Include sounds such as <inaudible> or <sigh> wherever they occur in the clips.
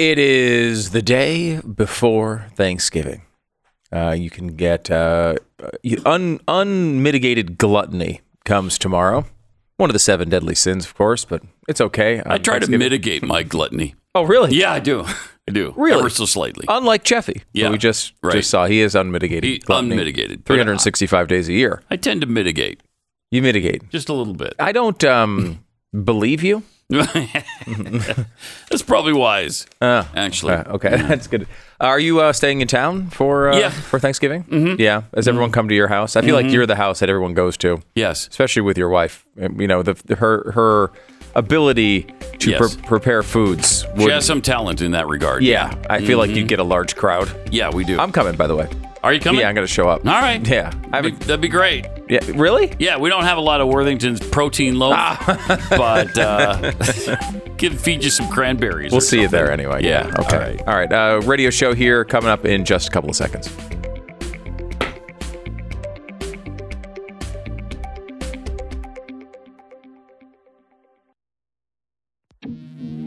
It is the day before Thanksgiving. Uh, you can get uh, un- unmitigated gluttony comes tomorrow. One of the seven deadly sins, of course, but it's okay. I try to mitigate my gluttony. Oh, really? Yeah, I do. I do. Really? Ever so slightly. Unlike Jeffy, who Yeah, we just right. just saw, he is unmitigated. He- gluttony. unmitigated, but, uh, 365 days a year. I tend to mitigate You mitigate. just a little bit. I don't um, <clears throat> believe you. <laughs> That's probably wise, Uh, actually. Uh, okay, that's good. Are you uh, staying in town for uh, Yeah. for Thanksgiving? Mm-hmm. Yeah. Has everyone come to your house? I feel like you're the house that everyone goes to, Yes. especially with your wife. You know, the- her her ability to Yes. pre- prepare foods. She Would, has some talent in that regard. yeah, I feel like you get a large crowd. Yeah, we do. I'm coming, by the way. Are you coming? Yeah, I'm going to show up. All right. Yeah, I That'd be, that'd be great. Yeah, really? Yeah, we don't have a lot of Worthington's protein loaf, Ah. <laughs> but uh, <laughs> give feed you some cranberries. We'll or see you there anyway. Yeah. Okay. All right. All right. Uh, radio show here coming up in just a couple of seconds. Got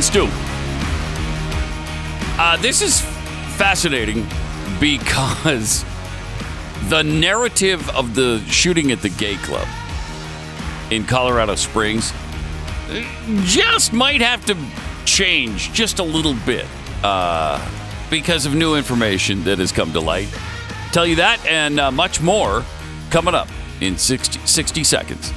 and Stu. Uh, this is fascinating because the narrative of the shooting at the gay club in Colorado Springs uh, just might have to change just a little bit uh, because of new information that has come to light. Tell you that and uh, much more coming up in 60, 60 seconds.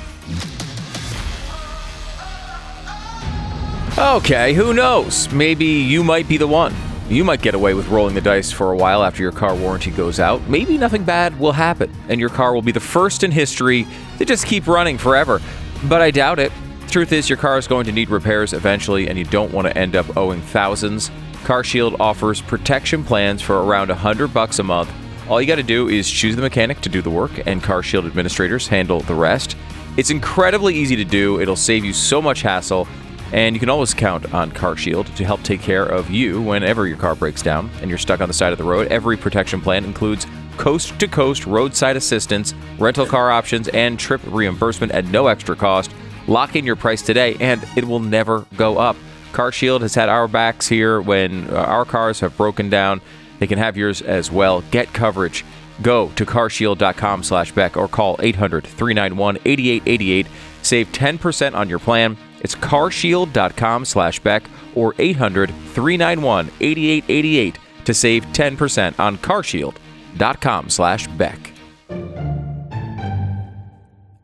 Okay, who knows? Maybe you might be the one. You might get away with rolling the dice for a while after your car warranty goes out. Maybe nothing bad will happen, and your car will be the first in history to just keep running forever. But I doubt it. Truth is, your car is going to need repairs eventually, and you don't want to end up owing thousands. CarShield offers protection plans for around 100 bucks a month. All you got to do is choose the mechanic to do the work, and CarShield administrators handle the rest. It's incredibly easy to do. It'll save you so much hassle. And you can always count on CarShield to help take care of you whenever your car breaks down and you're stuck on the side of the road. Every protection plan includes coast to coast roadside assistance, rental car options, and trip reimbursement at no extra cost. Lock in your price today and it will never go up. CarShield has had our backs here when uh, our cars have broken down. They can have yours as well. Get coverage. Go to carshield.com slash Beck or call 800 391 8888. Save 10% on your plan. It's carshield.com slash Beck or 800 391 8888 to save 10% on carshield.com slash Beck.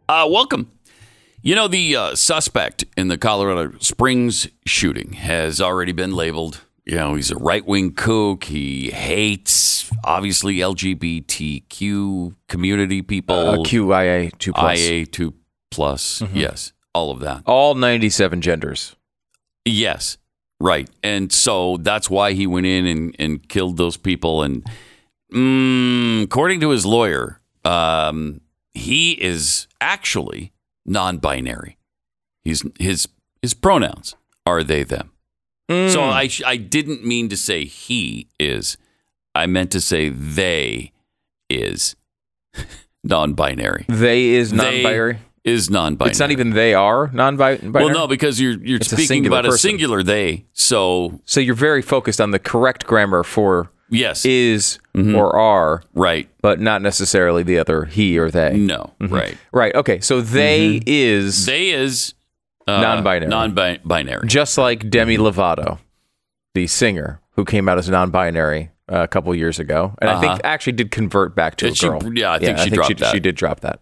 Uh, welcome. You know, the uh, suspect in the Colorado Springs shooting has already been labeled. You know, he's a right wing kook. He hates, obviously, LGBTQ community people. Uh, QIA 2 plus. IA2 plus. Yes, all of that. All 97 genders. Yes, right. And so that's why he went in and, and killed those people. And mm, according to his lawyer, um, he is actually non-binary. He's his his pronouns are they them. So I I didn't mean to say he is. I meant to say they is <laughs> non-binary. They is non-binary. Is non-binary. It's not even they are non-binary. Well, no, because you're you're It's speaking singular about a singular they. So So you're very focused on the correct grammar for yes, is Mm-hmm. or are, right. but not necessarily the other he or they. No, right. Right. Okay. So they is Mm-hmm. They is uh, Non-binary. Non-binary. just like Demi Lovato, the singer who came out as non-binary a couple years ago, and I think actually did convert back to Did a she- girl. yeah, I think she dropped she, that. She did drop that.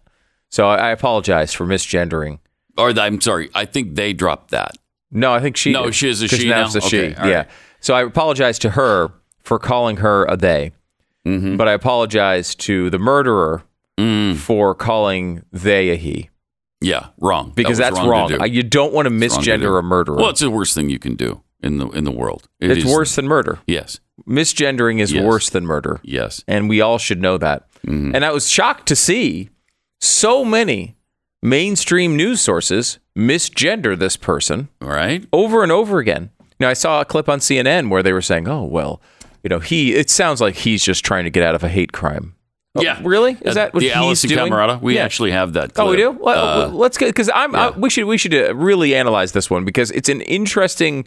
So I, I apologize for misgendering. Or I'm sorry, I think they dropped that. No, I think she. No, she is a she now. A Okay, she. all yeah. right. So I apologize to her for calling her a they, Mm-hmm. but I apologize to the murderer Mm. for calling they a he Yeah, wrong. Because was that's wrong. wrong. do. You don't want to wrong to do. misgender a murderer. Well, it's the worst thing you can do in the in the world. It it's is- worse than murder. Yes, Misgendering is Yes. worse than murder. yes. and we all should know that. Mm-hmm. And I was shocked to see so many mainstream news sources misgender this person right over and over again. Now I saw a clip on CNN where they were saying, "Oh well, you know, he." It sounds like he's just trying to get out of a hate crime. Oh, Yeah. really? Is that what the he's Alisyn doing? Camerota? We Yeah. actually have that. Oh, we do. Well, Uh, let's get because I'm. I, we should we should uh, really analyze this one because it's an interesting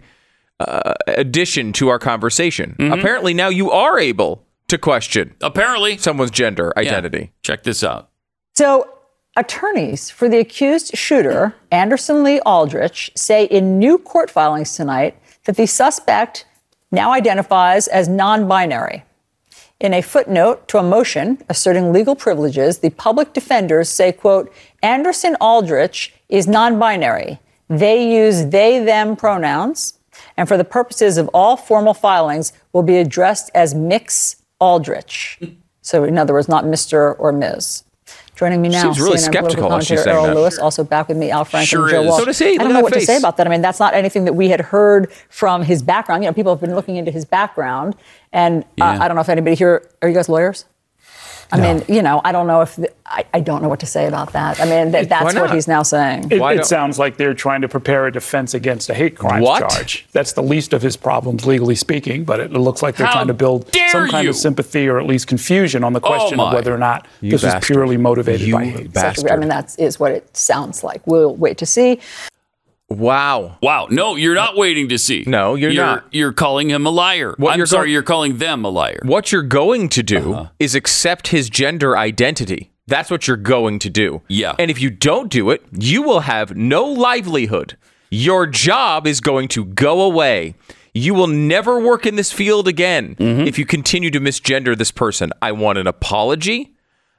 uh, addition to our conversation. Mm-hmm. Apparently, now you are able to question apparently, someone's gender Yeah. identity. Check this out. So, attorneys for the accused shooter, Anderson Lee Aldrich, say in new court filings tonight that the suspect now identifies as non binary. In a footnote to a motion asserting legal privileges, the public defenders say, quote, Anderson Aldrich is non binary. They use they, them pronouns, and for the purposes of all formal filings, will be addressed as Mix Aldrich. So, in other words, not Mr. or Ms. Joining me now, Seems really CNN skeptical political she's commentator that. Louis, also back with me, Al Frank Sure Joe is. Walsh. So does he. I don't know what to say about that. I mean, that's not anything that we had heard from his background. You know, people have been looking into his background, and uh, I don't know if anybody here are you guys lawyers? I mean, you know, I don't know if the, I, I don't know what to say about that. I mean, th- that's what he's now saying. It, it sounds like they're trying to prepare a defense against a hate crimes What? charge. That's the least of his problems, legally speaking. But it looks like they're How trying to build some kind you. of sympathy or at least confusion on the oh question my. of whether or not You this bastard. is purely motivated You by hate. bastard. I mean, that is what it sounds like. We'll wait to see. Wow. Wow. No, you're not waiting to see. No, you're not. You're calling him a liar. What I'm you're sorry, go- you're calling them a liar. What you're going to do Uh-huh. is accept his gender identity. That's what you're going to do. Yeah. And if you don't do it, you will have no livelihood. Your job is going to go away. You will never work in this field again Mm-hmm. if you continue to misgender this person. I want an apology.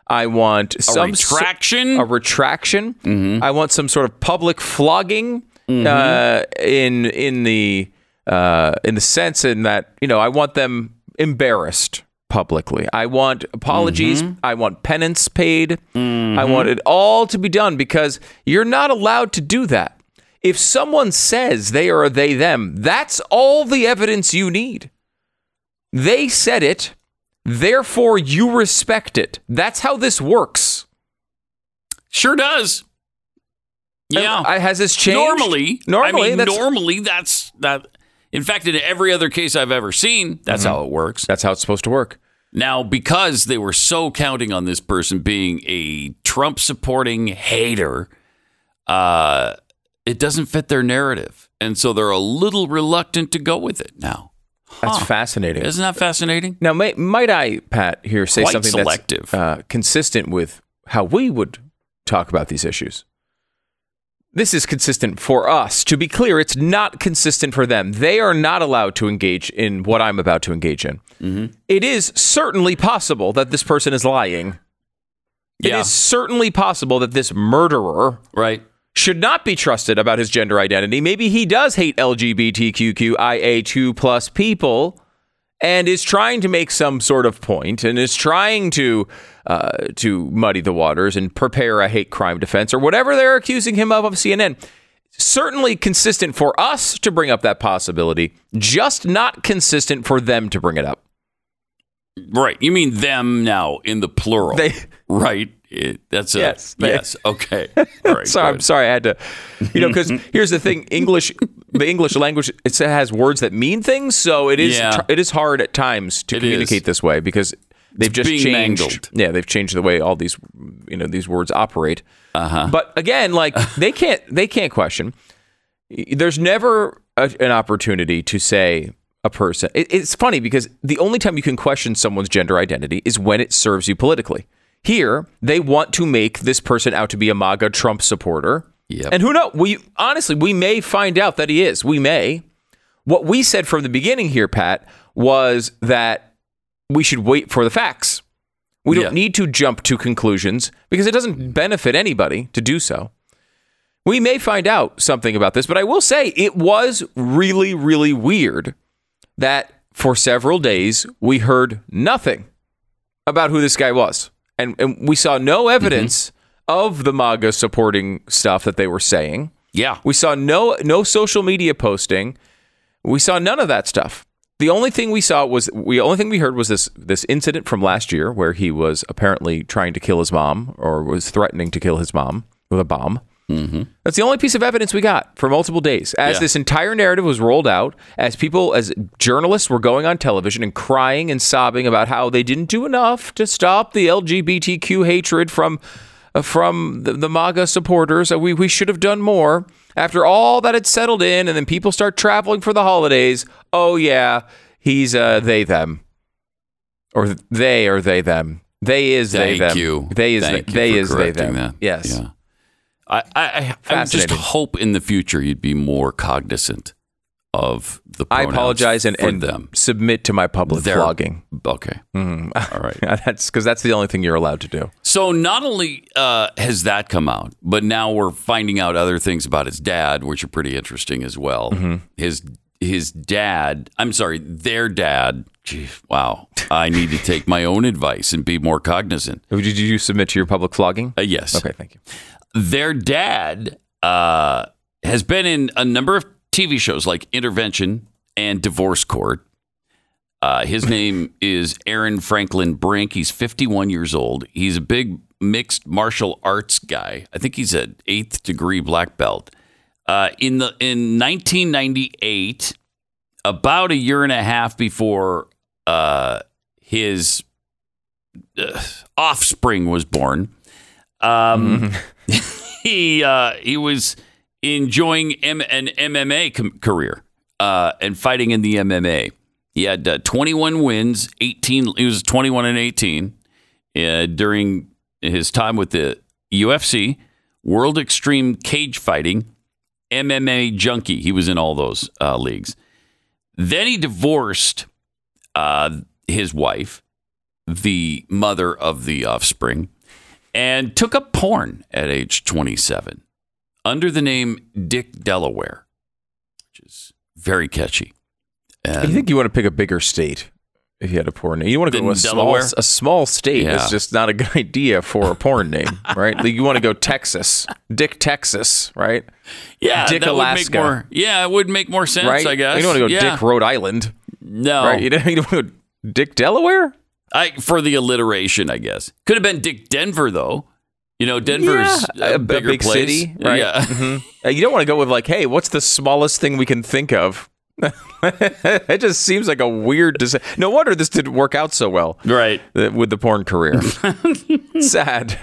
I want A some so- retraction? a retraction. Mm-hmm. I want some sort of public flogging uh, in in the uh, in the sense in that you know I want them embarrassed publicly. I want apologies. Mm-hmm. I want penance paid. I want it all to be done because you're not allowed to do that. If someone says they are a they them, that's all the evidence you need. They said it, therefore you respect it. That's how this works. Sure does. Yeah. Uh, has this changed? Normally, normally, I mean, that's, normally that's that. In fact, in every other case I've ever seen, that's Mm-hmm. how it works. that's how it's supposed to work. Now, because they were so counting on this person being a Trump supporting hater, uh, it doesn't fit their narrative. And so they're a little reluctant to go with it now. That's Huh. fascinating. Isn't that fascinating? Now, may, might I, Pat, here say Quite something selective. that's uh, consistent with how we would talk about these issues? This is consistent for us. To be clear, it's not consistent for them. They are not allowed to engage in what I'm about to engage in. Mm-hmm. It is certainly possible that this person is lying. It is certainly possible that this murderer Right. should not be trusted about his gender identity. Maybe he does hate LGBTQIA2 plus people and is trying to make some sort of point and is trying to uh, to muddy the waters and prepare a hate crime defense or whatever they're accusing him of of CNN. Certainly consistent for us to bring up that possibility, just not consistent for them to bring it up. Right. You mean them now in the plural. They- <laughs> right. It, that's a, Yes, they- yes. Okay. <laughs> All right. sorry, I'm sorry. I had to, you know, because <laughs> here's the thing: English, the English language, it has words that mean things, so it is Yeah. it is hard at times to It communicate is. this way because they've just changed. mangled. Yeah, they've changed the way all these, you know, these words operate. Uh-huh. But again, like <laughs> they can't they can't question. There's never a, an opportunity to say a person. It, it's funny because the only time you can question someone's gender identity is when it serves you politically. Here, they want to make this person out to be a MAGA Trump supporter. Yep. And who knows? We honestly, we may find out that he is. We may. What we said from the beginning here, Pat, was that we should wait for the facts. We don't Yeah. need to jump to conclusions because it doesn't mm. benefit anybody to do so. We may find out something about this, but I will say it was really, really weird that for several days we heard nothing about who this guy was. And, and we saw no mm-hmm. evidence of the MAGA supporting stuff that they were saying. Yeah. We saw no no social media posting. We saw none of that stuff. The only thing we saw was the only thing we heard was this this incident from last year where he was apparently trying to kill his mom or was threatening to kill his mom with a bomb. Mm-hmm. That's the only piece of evidence we got for multiple days. As Yeah. this entire narrative was rolled out, as people, as journalists were going on television and crying and sobbing about how they didn't do enough to stop the LGBTQ hatred from from the, the MAGA supporters. We we should have done more. After all that had settled in, and then people start traveling for the holidays. Oh yeah, he's uh, they them, or they or they them. They is they them. you. They is Thank they, you they is they them. that. Yes. Yeah. I, I, I just hope in the future you'd be more cognizant of the I apologize and, and them. submit to my public Their- flogging. Okay. Mm. All right. <laughs> that's because that's the only thing you're allowed to do. So not only uh, has that come out, but now we're finding out other things about his dad, which are pretty interesting as well. Mm-hmm. His his dad, I'm sorry, their dad. Gee, wow, I need to take my own advice and be more cognizant. Did you submit to your public flogging? Uh, yes. Okay, thank you. their dad uh, has been in a number of TV shows like Intervention and Divorce Court. Uh, his name <laughs> is Aaron Franklin Brink. He's 51 years old. He's a big mixed martial arts guy. I think he's an eighth degree black belt. Uh, in the in 1998, about a year and a half before uh, his uh, offspring was born, um, <laughs> he uh, he was enjoying M- an MMA com- career uh, and fighting in the MMA. He had uh, 21 wins, 18. He was 21 and 18 uh, during his time with the UFC, World Extreme Cage Fighting, MMA Junkie. He was in all those uh, leagues. Then he divorced uh, his wife, the mother of the offspring, and took up porn at age 27 under the name Dick Delaware, which is very catchy. And you think you want to pick a bigger state if you had a porn name? You want to go to a small, Delaware? a small state. Yeah. It's just not a good <laughs> idea for a porn name, right? Like you want to go Texas, Dick Texas, right? yeah, Dick Alaska. would make more. Yeah, it would make more sense. right? I guess You don't want to go yeah. Dick Rhode Island, No, right? You don't, <laughs> you don't want to go Dick Delaware. I, for the alliteration, I guess. Could have been Dick Denver though. You know, Denver's Yeah, a, a bigger big place. city, right? Yeah. Mhm. Uh, You don't want to go with like, hey, what's the smallest thing we can think of? <laughs> it just seems like a weird decision. No wonder this didn't work out so well right. uh, with the porn career. <laughs> Sad.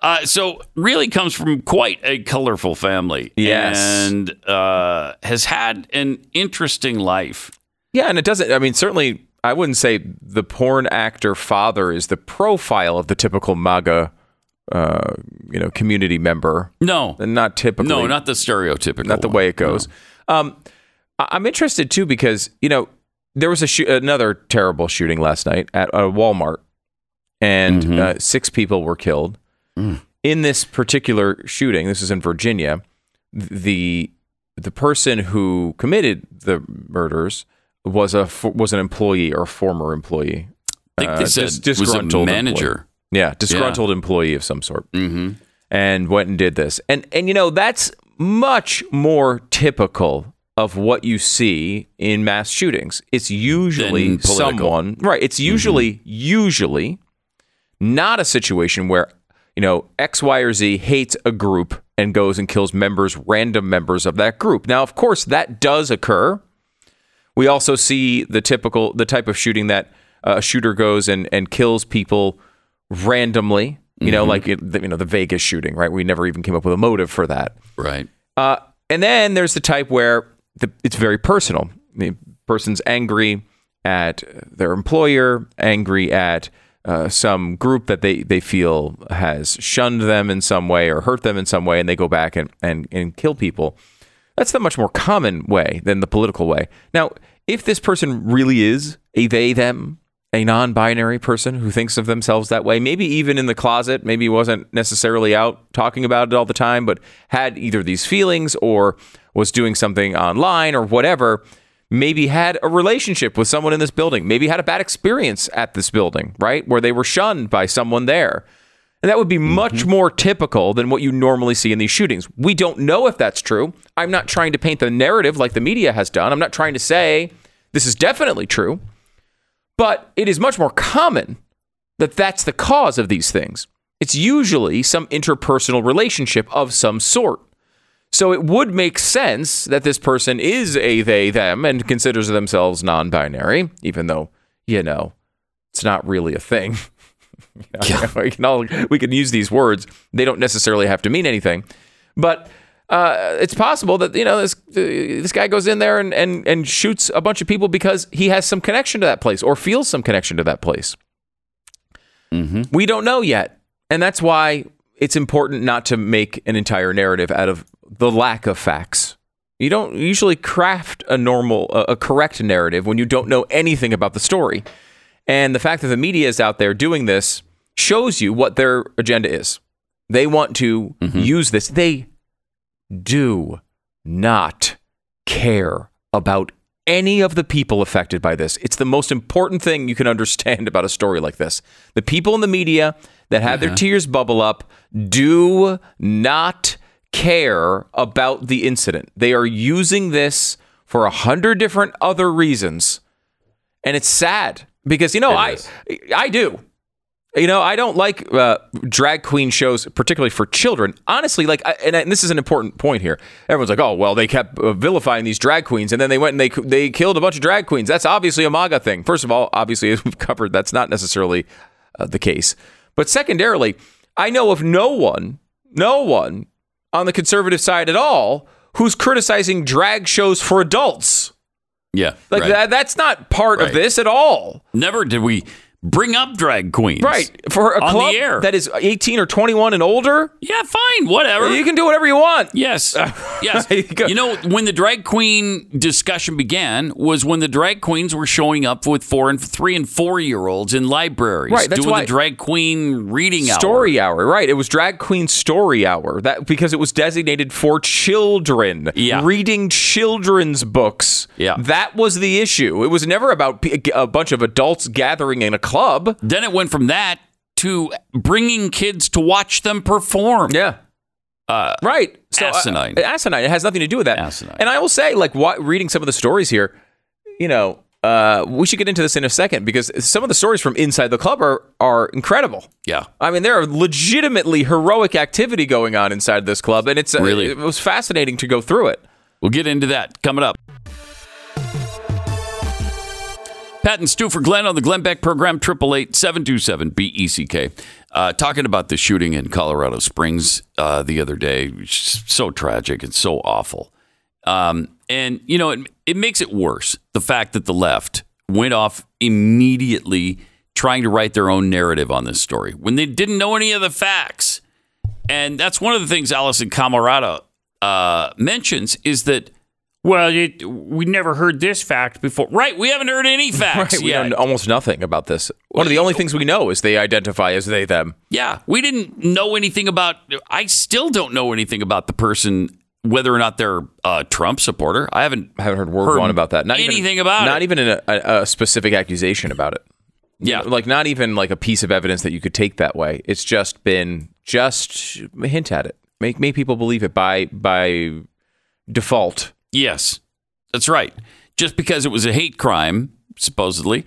Uh, so really comes from quite a colorful family. Yes. And uh, has had an interesting life. Yeah, and it doesn't. I mean, certainly, I wouldn't say the porn actor father is the profile of the typical MAGA, uh, you know, community member. No. And not typically. No, not the stereotypical. not the way it goes. Um, I- I'm interested too because you know there was a shoo- another terrible shooting last night at a Walmart, and Mhm. uh, six people were killed in this particular shooting. This is in Virginia. The the person who committed the murders was a was an employee or a former employee. I think Uh, they said dis- was a disgruntled manager. Yeah, disgruntled employee of some sort Mm-hmm. and went and did this. And and you know, that's much more typical of what you see in mass shootings. It's usually someone, right, it's usually usually not a situation where you know, X, Y, or Z hates a group and goes and kills members, random members of that group. Now, of course, that does occur. We also see the typical, the type of shooting that a shooter goes and, and kills people randomly. You know, like it, you know the Vegas shooting, right? We never even came up with a motive for that. Right. Uh, and then there's the type where the, it's very personal. The person's angry at their employer, angry at uh, some group that they, they feel has shunned them in some way or hurt them in some way, and they go back and, and, and kill people. That's the much more common way than the political way. Now, if this person really is a they them a non-binary person who thinks of themselves that way, maybe even in the closet, maybe wasn't necessarily out talking about it all the time, but had either these feelings or was doing something online or whatever, maybe had a relationship with someone in this building, maybe had a bad experience at this building, right? Where they were shunned by someone there. And that would be mm-hmm. much more typical than what you normally see in these shootings. We don't know if that's true. I'm not trying to paint the narrative like the media has done. I'm not trying to say this is definitely true. But it is much more common that that's the cause of these things. It's usually some interpersonal relationship of some sort. So it would make sense that this person is a they, them, and considers themselves non binary, even though, you know, it's not really a thing. <laughs> we, can all, we can use these words, they don't necessarily have to mean anything. But uh, it's possible that you know this this guy goes in there and, and and shoots a bunch of people because he has some connection to that place or feels some connection to that place. We don't know yet, and that's why it's important not to make an entire narrative out of the lack of facts. You don't usually craft a normal, a, a correct narrative when you don't know anything about the story. And the fact that the media is out there doing this shows you what their agenda is. They want to use this. They do not care about any of the people affected by this. It's the most important thing you can <laughs> understand about a story like this. The people in the media that have their uh-huh. tears bubble up do not care about the incident. They are using this for a hundred different other reasons. And it's sad because, you know, I, I do. You know, I don't like uh, drag queen shows, particularly for children. Honestly, like, I, and, I, and this is an important point here. Everyone's like, "Oh, well, they kept uh, vilifying these drag queens, and then they went and they they killed a bunch of drag queens." That's obviously a MAGA thing. First of all, obviously, <laughs> as we've covered, that's not necessarily uh, the case. But secondarily, I know of no one, no one on the conservative side at all who's criticizing drag shows for adults. Yeah. Like right. that, that's not part Right. of this at all. Never did we bring up drag queens. Right. For a club air. that is 18 or 21 and older, Yeah, fine, whatever. you can do whatever you want. Yes. <laughs> Yes. You know, when the drag queen discussion began was when the drag queens were showing up with four and three and four year olds in libraries Right, that's doing why- the drag queen reading. Story hour, right? It was drag queen story hour. That because it was designated for children. Yeah. reading children's books. Yeah. that was the issue. It was never about a bunch of adults gathering in a club. Then it went from that to bringing kids to watch them perform. Yeah. Uh, Right. So, uh, Asinine. asinine. It has nothing to do with that. Asinine. And I will say, like, what, reading some of the stories here, you know, uh, we should get into this in a second because some of the stories from inside the club are are incredible. yeah. I mean, there are legitimately heroic activity going on inside this club, and it's uh, Really? it was fascinating to go through it. We'll get into that coming up. Pat and Stu for Glenn on the Glenn Beck program, 888 727 BECK. Uh, talking about the shooting in Colorado Springs uh, the other day, which so tragic and so awful. Um, and, you know, it, it makes it worse the fact that the left went off immediately trying to write their own narrative on this story when they didn't know any of the facts. And that's one of the things Alisyn Camerota uh, mentions is that, well, it, we never heard this fact before. Right. We haven't heard any <laughs> facts Right, we yet. know almost nothing about this. One of the only things we know is they identify as they them. Yeah. We didn't know anything about, I still don't know anything about the person, whether or not they're a Trump supporter. I haven't, I haven't heard word Heard one about that. Not anything even, about Not it. even a, a, a specific accusation about it. yeah. Like not even like a piece of evidence that you could take that way. It's just been just hint at it. Make make people believe it by by default. Yes, that's right. Just because it was a hate crime, supposedly.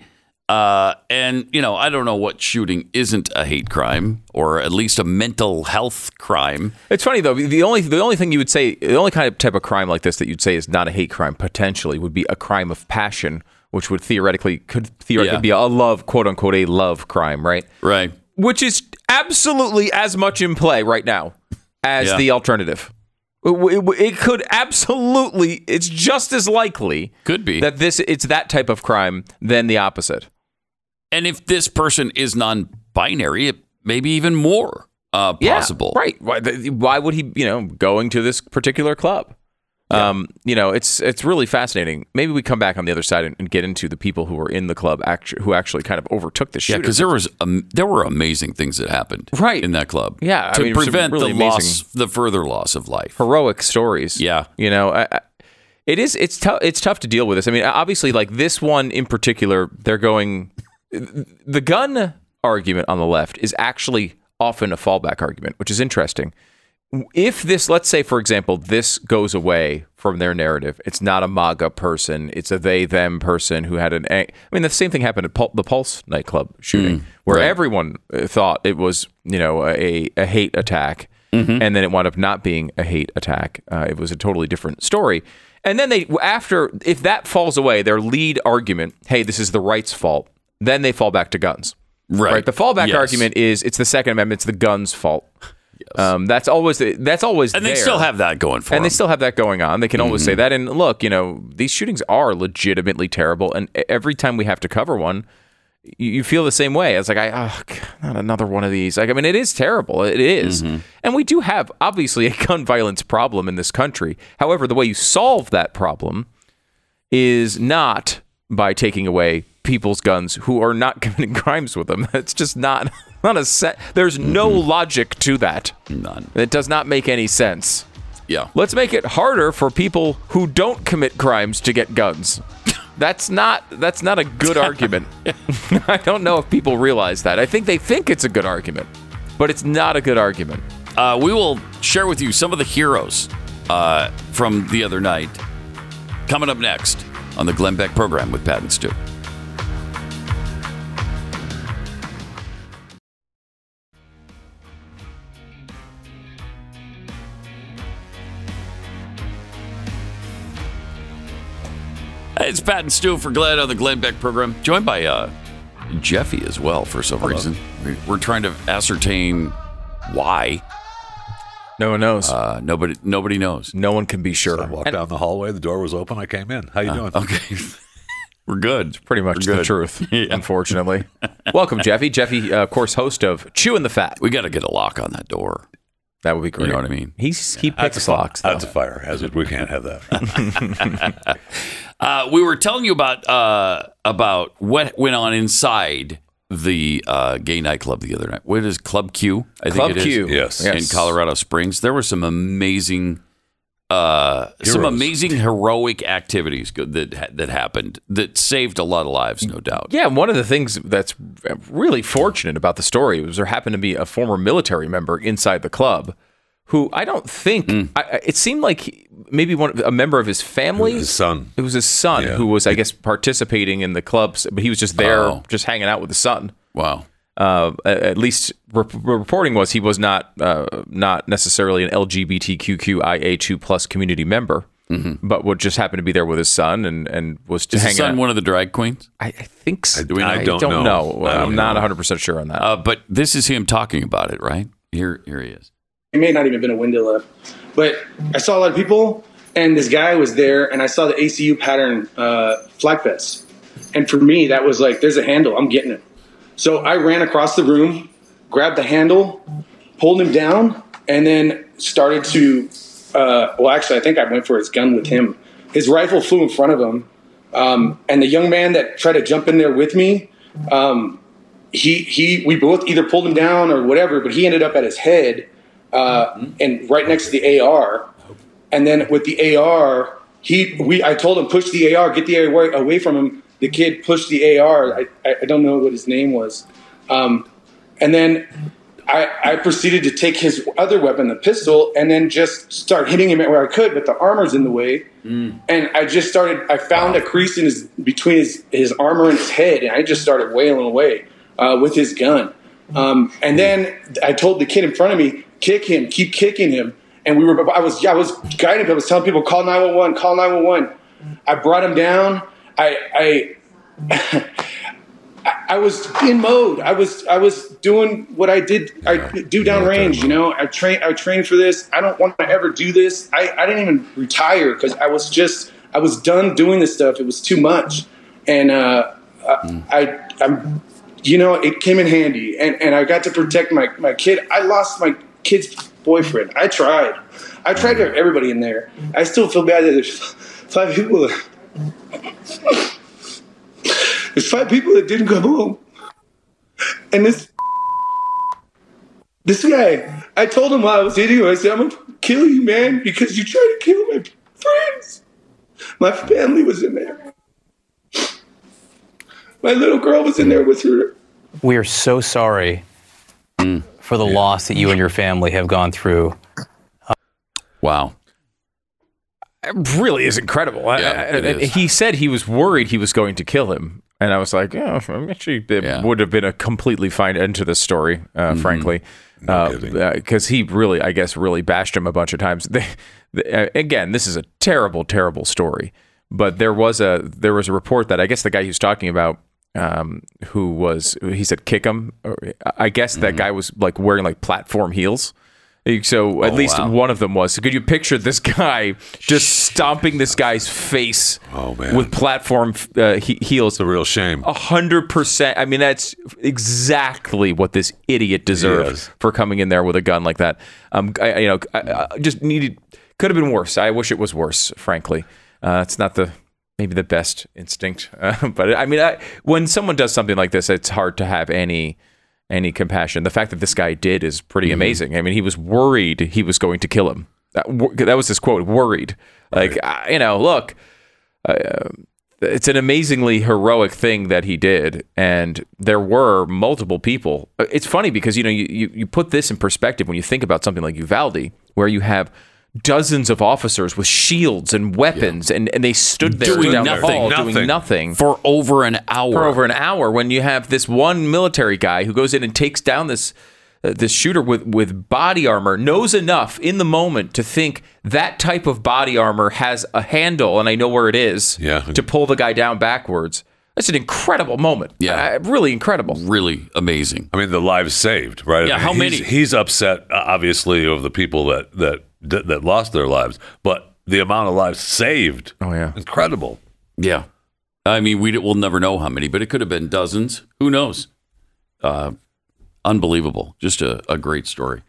Uh, and, you know, I don't know what shooting isn't a hate crime or at least a mental health crime. It's funny though. The only the only thing you would say, the only kind of type of crime like this that you'd say is not a hate crime potentially would be a crime of passion, which would theoretically could theoretically Yeah. be a love quote unquote a love crime, right? Right. Which is absolutely as much in play right now as Yeah. the alternative. It, could absolutely. It's just as likely Could be. that this it's that type of crime than the opposite. And if this person is non binary, it may be even more uh, Yeah, possible. right? Why, why would he? You know, going to this particular club? Um, you know, it's it's really fascinating. Maybe we come back on the other side and, and get into the people who were in the club actu- who actually kind of overtook the shooter. Yeah, because there was um, there were amazing things that happened Right. in that club. Yeah, I to mean, prevent really the loss, the further loss of life. heroic stories. Yeah. you know, I, I, it is. It's tough. It's tough to deal with this. I mean, obviously, like this one in particular, they're going. The gun argument on the left is actually often a fallback argument, which is interesting. If this, let's say, for example, this goes away from their narrative, it's not a MAGA person, it's a they them person who had an. I mean, the same thing happened at Pul- the Pulse nightclub shooting, where everyone uh, thought it was, you know, a, a hate attack, and then it wound up not being a hate attack. Uh, it was a totally different story. And then they, after, if that falls away, their lead argument, hey, this is the right's fault, then they fall back to guns. Right. The fallback Yes. argument is it's the Second Amendment, it's the guns' fault. Um, that's always the, that's always and they there. still have that going for and they still have that going on. They can always say Mm-hmm. that. And look, you know, these shootings are legitimately terrible. And every time we have to cover one, you, you feel the same way. It's like, I, oh, God, not another one of these. Like, I mean, it is terrible. It is. Mm-hmm. And we do have obviously a gun violence problem in this country. However, the way you solve that problem is not by taking away people's guns who are not <laughs> committing crimes with them. It's just not not a set. There's no logic to that. None. It does not make any sense. Yeah. Let's make it harder for people who don't commit crimes to get guns. <laughs> That's not that's not a good argument. <laughs> I don't know if people realize that. I think they think it's a good argument, but it's not a good argument. Uh, we will share with you some of the heroes uh, from the other night coming up next on the Glenn Beck program with Pat and Stu. Hey, it's Pat and Stu for Glenn on the Glenn Beck program, joined by uh, Jeffy as well for some reason. We- We're trying to ascertain why. No one knows. Uh, nobody, nobody knows. no one can be sure. I walked down the hallway. The door was open. I came in. How you doing? Okay, <laughs> we're good. Pretty much We're the truth, <laughs> Yeah. unfortunately. <laughs> Welcome, Jeffy. Jeffy, uh, of course, host of Chewing the Fat. We got to get a lock on that door. That would be great. You know what I mean? He's he That's picks a, locks. though. That's a fire hazard. We can't have that. Uh, we were telling you about uh, about what went on inside the uh, gay nightclub the other night. What is Club Q? I Club think it is. Q. Yes. in Colorado Springs. There were some amazing, uh, some amazing heroic activities that that happened that saved a lot of lives, no doubt. Yeah, and one of the things that's really fortunate about the story was there happened to be a former military member inside the club who I don't think Mm. I, I- it seemed like he- maybe one a member of his family. His son. It was his son Yeah. who was, I guess, participating in the clubs, but he was just there, Oh. just hanging out with his son. Wow. Uh, at least rep- reporting was he was not uh, not necessarily an LGBTQIA2 plus community member, but would just happen to be there with his son and and was Mm-hmm. Is hanging his son out. one of the drag queens? I, I think so. we know? I I don't, don't know. know. I I'm not 100 percent sure on that. Uh, but this is him talking about it, right? Here, here he is. It may not even been a window left, but I saw a lot of people, and this guy was there, and I saw the ACU pattern uh, flag vest, and for me that was like, there's a handle, I'm getting it. So I ran across the room, grabbed the handle, pulled him down, and then started to. Uh, well, actually, I think I went for his gun with him. His rifle flew in front of him, um, and the young man that tried to jump in there with me, um, he he we both either pulled him down or whatever, but he ended up at his head uh, and right next to the AR. And then with the AR, he we I told him push the AR, get the AR away from him. The kid pushed the AR. I, I don't know what his name was. Um, and then I, I proceeded to take his other weapon, the pistol, and then just start hitting him where I could, but the armor's in the way. And I just started. I found a crease in his between his his armor and his head, and I just started wailing away uh, with his gun. Um, and then I told the kid in front of me, "Kick him, keep kicking him." And we were. I was. I was guiding. I was telling people, "Call nine one one. Call nine one one." I brought him down. I. I <laughs> I was in mode. I was I was doing what I did. I do downrange. You know, I train. I trained for this. I don't want to ever do this. I, I didn't even retire because I was just I was done doing this stuff. It was too much, and uh, I I'm you know it came in handy, and and I got to protect my my kid. I lost my kid's boyfriend. I tried. I tried to have everybody in there. I still feel bad that there's <laughs> five people. That, there's five people that didn't come home, and this this guy. I told him while I was hitting him. I said, "I'm gonna kill you, man, because you tried to kill my friends. My family was in there. My little girl was in there with her." We are so sorry mm. For the loss that you and your family have gone through. Wow. It really is incredible. Yeah, I- I- is. He said he was worried he was going to kill him. And I was like, yeah, actually, it Yeah. would have been a completely fine end to this story, uh, Mm-hmm. frankly. Because he really, I guess, really bashed him a bunch of times. <laughs> They, they- uh, again, this is a terrible, terrible story. But there was a there was a report that I guess the guy he was talking about, um, who was he said kick him. I guess Mm-hmm. that guy was like wearing like platform heels. So at Oh, least wow. one of them was. So could you picture this guy just stomping this guy's face Oh, man. with platform uh, he- heels? It's a real shame. A hundred percent. I mean, that's exactly what this idiot deserves for coming in there with a gun like that. Um, I, you know, I, I just needed. Could have been worse. I wish it was worse. Frankly, uh, it's not the maybe the best instinct. <laughs> Uh, but I mean, I, when someone does something like this, it's hard to have any any compassion. The fact that this guy did is pretty amazing. I mean, he was worried he was going to kill him. That, that was his quote. Worried. Like I- you know, look it's an amazingly heroic thing that he did and there were multiple people Uh, it's funny because you know you, you, you put this in perspective when you think about something like uvalde where you have dozens of officers with shields and weapons and, and they stood there Doing down nothing. the hall Nothing. doing nothing For over an hour. for over an hour when you have this one military guy who goes in and takes down this uh, this shooter with with body armor knows enough in the moment to think that type of body armor has a handle and I know where it is Yeah. to pull the guy down backwards. That's an incredible moment. Yeah. Uh, really incredible. really amazing. I mean, the lives saved, right? I Yeah, mean, how he's, many? He's upset, uh, obviously, of the people that that that, that lost their lives, but the amount of lives saved. Oh, yeah. incredible. Yeah. I mean, we we'll never know how many, but it could have been dozens. Who knows? Uh, unbelievable. Just a, a great story.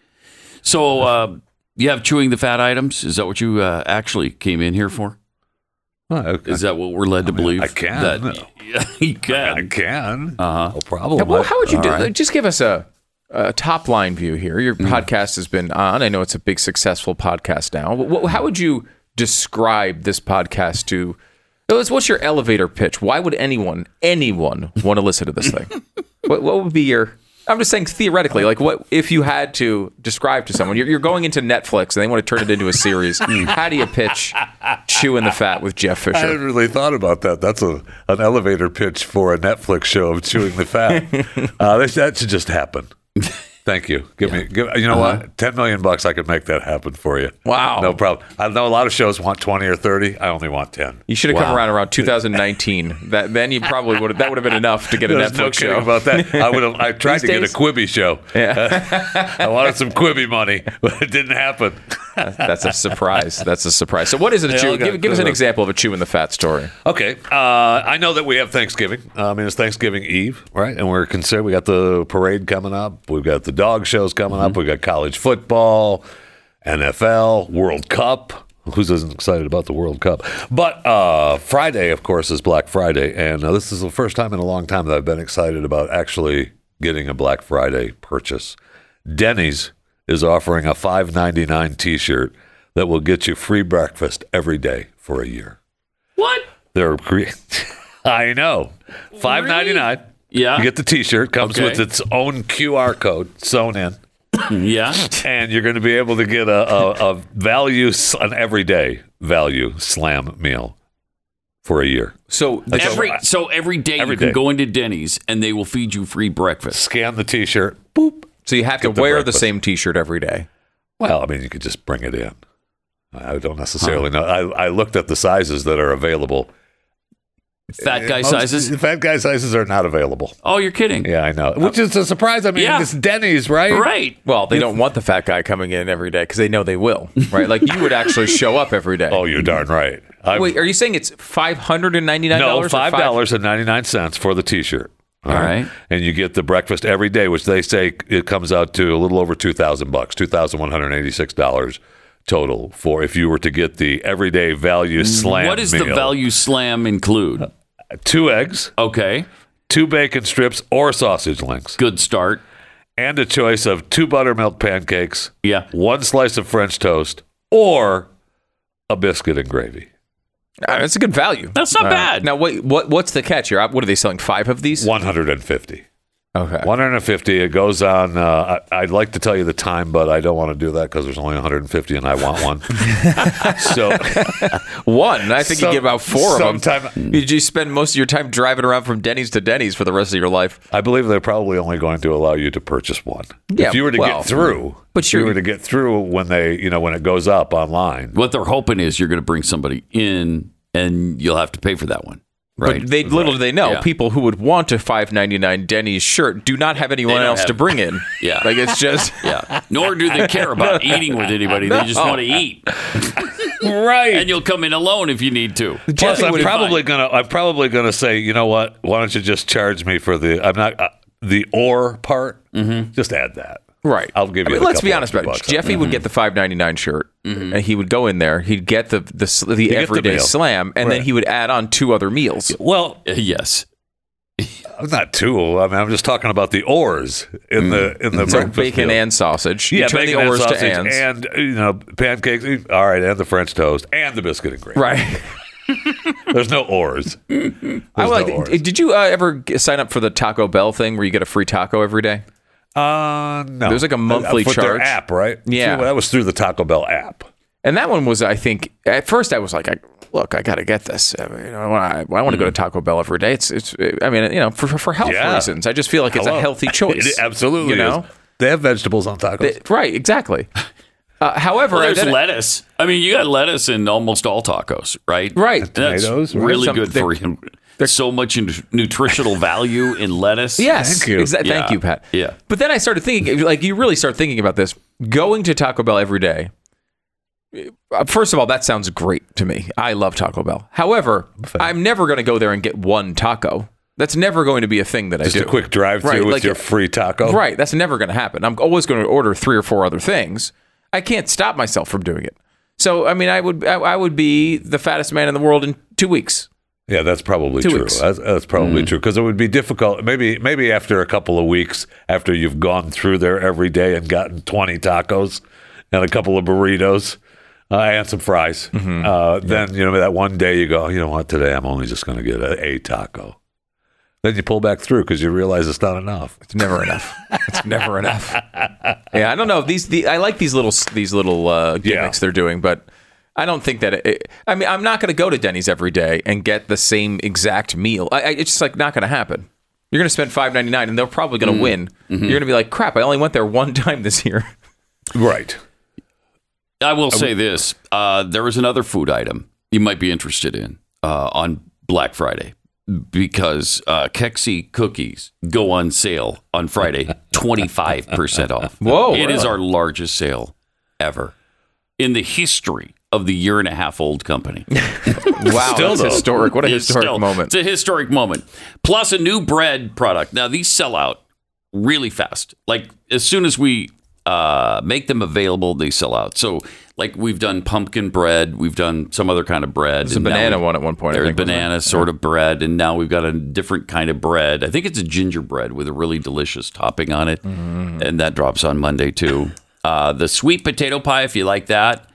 So, uh, you have chewing the fat items? Is that what you uh, actually came in here for? Oh, okay. Is that what we're led to mean, believe? I can. That, <laughs> <laughs> you I can. I can. Uh-huh. No problem. Well, how would you All do? right. Just give us a, a top line view here. Your podcast has been on. I know it's a big successful podcast now. How would you describe this podcast to? What's your elevator pitch? Why would anyone anyone want to listen to this thing? <laughs> what, what would be your? I'm just saying theoretically, like what if you had to describe to someone? You're, you're going into Netflix and they want to turn it into a series. <laughs> How do you pitch chewing the fat with Jeff Fisher? I hadn't really thought about that. That's a an elevator pitch for a Netflix show of chewing the fat. <laughs> uh, that, that should just happen. Thank you. Give me, give, you know uh-huh. what? Ten million bucks, I could make that happen for you. Wow. no problem. I know a lot of shows want twenty or thirty. I only want ten. You should have come around around 2019. <laughs> That then you probably would have. That would have been enough to get a There's Netflix no show. about that. I <laughs> would have. I tried These to get a days? Quibi show. Yeah. <laughs> I wanted some Quibi money, but it didn't happen. That's a surprise. That's a surprise. So, what is it? A chew? Give, give us an example of a chewing the fat story. Okay, uh, I know that we have Thanksgiving. Uh, I mean, it's Thanksgiving Eve, right? And we're concerned. We got the parade coming up. We've got the dog shows coming up. We've got college football, NFL, World Cup. Who's isn't excited about the World Cup? But uh, Friday, of course, is Black Friday, and uh, this is the first time in a long time that I've been excited about actually getting a Black Friday purchase. Denny's is offering a five ninety nine T-shirt that will get you free breakfast every day for a year. What? They're cre- <laughs> I know. Five ninety nine. Yeah. You get the T-shirt. Comes Okay. with its own QR code sewn in, <clears throat> Yeah. and you're going to be able to get a, a, a value, an everyday value slam meal for a year. So, Every so every day Every you can day. go into Denny's and they will feed you free breakfast. Scan the T-shirt. Boop. So you have to Get the wear the same T-shirt every day. Well, I mean, you could just bring it in. I don't necessarily know. I, I looked at the sizes that are available. Fat guy Most- sizes. Fat guy sizes are not available. Oh, you're kidding. Yeah, I know. Which is a surprise. I mean, Yeah. it's Denny's, right? Right. Well, they don't want the fat guy coming in every day because they know they will, right? Like you would actually show up every day. Oh, you're darn right. I've- Wait, are you saying it's five hundred and ninety nine No, dollars? five dollars and ninety nine cents for the T-shirt. All right. And you get the breakfast every day, which they say it comes out to a little over two thousand bucks, two thousand one hundred eighty-six dollars total for if you were to get the everyday value slam. what does the meal. value slam include? Two eggs, Okay. two bacon strips or sausage links, Good start. and a choice of two buttermilk pancakes, Yeah. one slice of French toast, or a biscuit and gravy. Uh, It's a good value. That's not Uh, bad. Now, wait, what what's the catch here? What are they selling? Five of these? One hundred and fifty. Okay. 150. It goes on. Uh, I, I'd like to tell you the time, but I don't want to do that because there's only 150 and I want one. <laughs> so One. I think Some- you get about four of them. sometime- You just spend most of your time driving around from Denny's to Denny's for the rest of your life. I believe they're probably only going to allow you to purchase one. Yeah, if you were to well, get through, but if you were to get through when they, you know, when it goes up online. What they're hoping is you're going to bring somebody in and you'll have to pay for that one. Right. But they little do they know, Yeah. people who would want a five ninety nine Denny's shirt do not have anyone else have- to bring in. <laughs> Yeah. like it's just <laughs> yeah. Nor do they care about <laughs> eating with anybody. They just want to eat. Right. And you'll come in alone if you need to. Plus, I'm would- probably gonna. I'm probably gonna say, you know what? Why don't you just charge me for the? I'm not uh, the or part. Mm-hmm. Just add that. Right. I'll give I you mean, the let's be honest extra about it. bucks on Jeffy would mm-hmm. get the five ninety nine shirt, mm-hmm. and he would go in there. He'd get the the, the get the everyday meal. slam, and then he would add on two other meals. Well, Yes. <laughs> I'm not too. I mean, I'm just talking about the oars in the mm-hmm. in the So breakfast bacon meal. and sausage. You yeah, turn bacon the and sausage to ands. and you know pancakes. All right, and the French toast and the biscuit and gravy. right. <laughs> There's no oars. <laughs> There's I like. no ors. did you uh, ever sign up for the Taco Bell thing where you get a free taco every day? Uh, no. There's like a monthly for charge. Their app, right? Yeah. Through- that was through the Taco Bell app. And that one was, I think, at first I was like, I, look, I got to get this. I, mean, you know, I, I want to go to Taco Bell every day. It's, it's. I mean, you know, for for health Yeah. reasons, I just feel like it's Hello. a healthy <laughs> choice. It absolutely you know. is. They have vegetables on tacos. They- right, exactly. <laughs> Uh, however, Well, there's then- lettuce. I mean, you got lettuce in almost all tacos, right? Right. And That's Tomatoes, right? really Some- good for you. There's so much in nutritional value in lettuce. <laughs> Yes, Thank you. exa- Yeah. Thank you, Pat. Yeah. But then I started thinking, like, you really start thinking about this. Going to Taco Bell every day. uh, First of all, that sounds great to me. I love Taco Bell. However, I'm never going to go there and get one taco. That's never going to be a thing that Just I do. a quick drive-through Right, with like- your free taco. Right. That's never going to happen. I'm always going to order three or four other things. I can't stop myself from doing it. So, I mean, I would I, I would be the fattest man in the world in two weeks. Yeah, that's probably Two true. That's, that's probably true because it would be difficult. Maybe maybe after a couple of weeks, after you've gone through there every day and gotten twenty tacos and a couple of burritos uh, and some fries, uh, then you know that one day you go, you know what? Today I'm only just going to get a, a taco. Then you pull back through because you realize it's not enough. It's never enough. It's never enough. Yeah, I don't know. These the I like these little these little uh, gimmicks Yeah. they're doing, but I don't think that. It, I mean, I'm not going to go to Denny's every day and get the same exact meal. I, I, it's just like not going to happen. You're going to spend five ninety nine, and they're probably going to win. You're going to be like, crap! I only went there one <laughs> time this year. Right. I will say this: uh, there is another food item you might be interested in uh, on Black Friday because uh, Keksi cookies go on sale on Friday, <laughs> twenty five percent off. Whoa, It is really? our largest sale ever in the history of the year and a half old company. <laughs> Wow, Still, that's though. historic. What a It's historic still- moment. It's a historic moment. Plus a new bread product. Now these sell out really fast. Like as soon as we uh, make them available, they sell out. So like we've done pumpkin bread, we've done some other kind of bread. There's a banana we- one at one point. I There's think, banana there? sort of bread, and now we've got a different kind of bread. I think it's a gingerbread with a really delicious topping on it, Mm-hmm. and that drops on Monday too. Uh, the sweet potato pie, if you like that,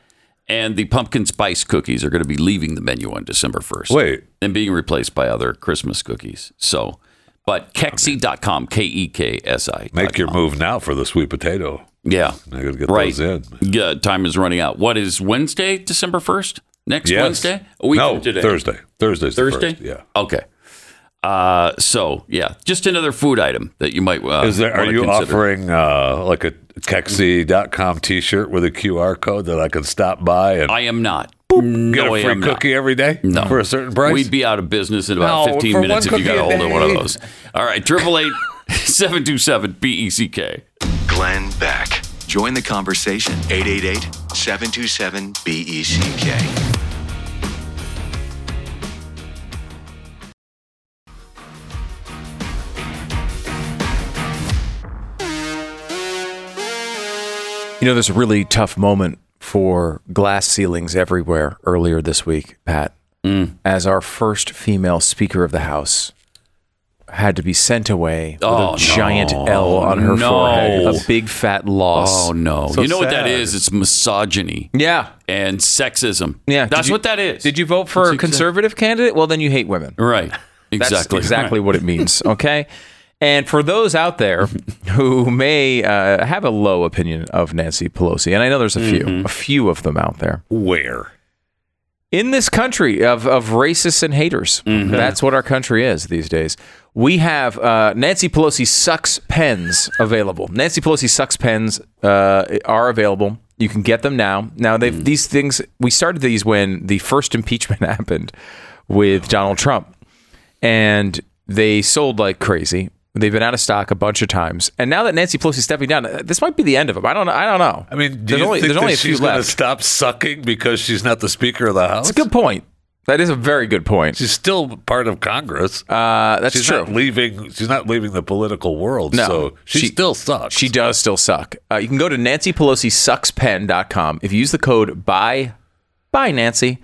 and the pumpkin spice cookies are going to be leaving the menu on December first. Wait. and being replaced by other Christmas cookies. So, but Keksi.com, K E K S I. Make your move now for the sweet potato. Yeah. I gotta get right. those in. Yeah, time is running out. What is Wednesday, December 1st? Next Yes. Wednesday? A week no, today. Thursday. Thursday's the Thursday? Yeah. Okay. Uh, so yeah, just another food item that you might. Uh, Is there? Are you consider. offering uh, like a Keksi.com T-shirt with a QR code that I can stop by and I am not. get no, a I free am not. cookie every day No. for a certain price? We'd be out of business in about No, 15 minutes if you got a hold of one of those. All right, triple eight <laughs> seven two seven B E C K. Glenn Beck. Join the conversation. 888-727-BECK. You know, there's a really tough moment for glass ceilings everywhere earlier this week, Pat, Mm. as our first female Speaker of the House had to be sent away with Oh, a giant no. L on her No. forehead, a big fat loss. Oh no! So you know what that is? It's misogyny Yeah. and sexism. Yeah. That's you- what that is. Did you vote for a That's exact- conservative candidate? Well, then you hate women. Right. That's Exactly. exactly Right. what it means. <laughs> Okay. And for those out there <laughs> who may uh, have a low opinion of Nancy Pelosi, and I know there's a few, Mm-hmm. a few of them out there Where? in this country of, of racists and haters. Mm-hmm. That's what our country is these days. We have uh, Nancy Pelosi sucks pens available. Nancy Pelosi sucks pens uh, are available. You can get them now. Now they've Mm. these things. We started these when the first impeachment <laughs> happened with Donald Trump, and they sold like crazy. They've been out of stock a bunch of times, and now that Nancy Pelosi's stepping down, uh, this might be the end of them. I don't know. I don't know. I mean, do there's you only think there's only a few she's going to left. stop sucking because she's not the Speaker of the House? It's a good point. That is a very good point. She's still part of Congress. Uh, that's she's true. not leaving. She's not leaving the political world. No, so she, she- still sucks. She does still suck. Uh, you can go to nancypelosisuckspen.com. If you use the code BUY, buy Nancy,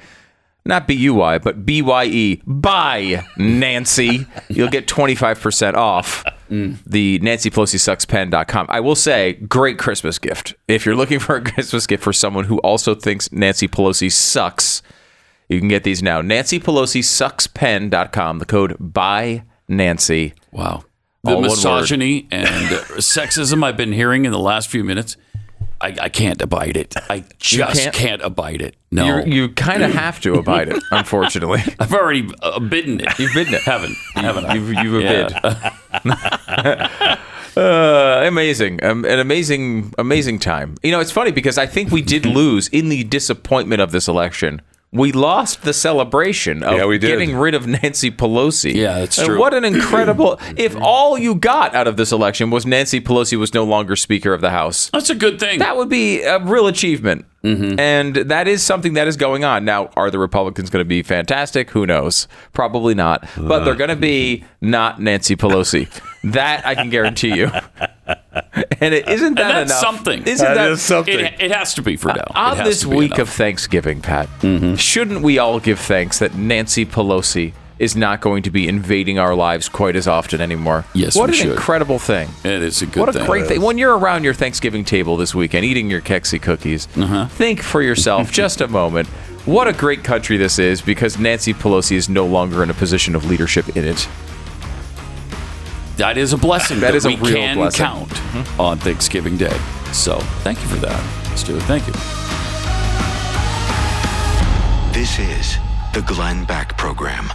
not B U Y, but B Y E, buy Nancy, you'll get 25% off mm. the nancypelosisuckspen.com. I will say, great Christmas gift. If you're looking for a <laughs> Christmas gift for someone who also thinks Nancy Pelosi sucks, you can get these now. nancypelosisuckspen.com. The code BUY Nancy. Wow. The misogyny and <laughs> sexism I've been hearing in the last few minutes, I, I can't abide it. I just can't? can't? abide it. No. You're, you kind of have to abide it, unfortunately. <laughs> I've already uh, bidden it. You've bidden it. Haven't. Haven't I? You've, you've Yeah. bid. <laughs> uh, amazing. Um, an amazing, amazing time. You know, it's funny because I think we did lose in the disappointment of this election. We lost the celebration of Yeah, we did. getting rid of Nancy Pelosi. Yeah, that's And true. What an <clears throat> incredible. if all you got out of this election was Nancy Pelosi was no longer Speaker of the House, That's a good thing. that would be a real achievement. Mm-hmm. And that is something that is going on. Now, are the Republicans going to be fantastic? Who knows? Probably not. But they're going to be not Nancy Pelosi. <laughs> that I can guarantee you. <laughs> and it isn't that and that's enough? something. Isn't That that is something. It, it has to be for now. It on this week enough. of Thanksgiving, Pat? Mm-hmm. Shouldn't we all give thanks that Nancy Pelosi is not going to be invading our lives quite as often anymore? Yes, What we an should. incredible thing. It is a good What a thing. great thing. When you're around your Thanksgiving table this weekend eating your Keksi cookies, Uh-huh. think for yourself <laughs> just a moment what a great country this is because Nancy Pelosi is no longer in a position of leadership in it. That is a blessing. <laughs> That that is a real can blessing. Mm-hmm. count on Thanksgiving Day. So thank you for that. Let's do it. Thank you. This is the Glenn Beck Program.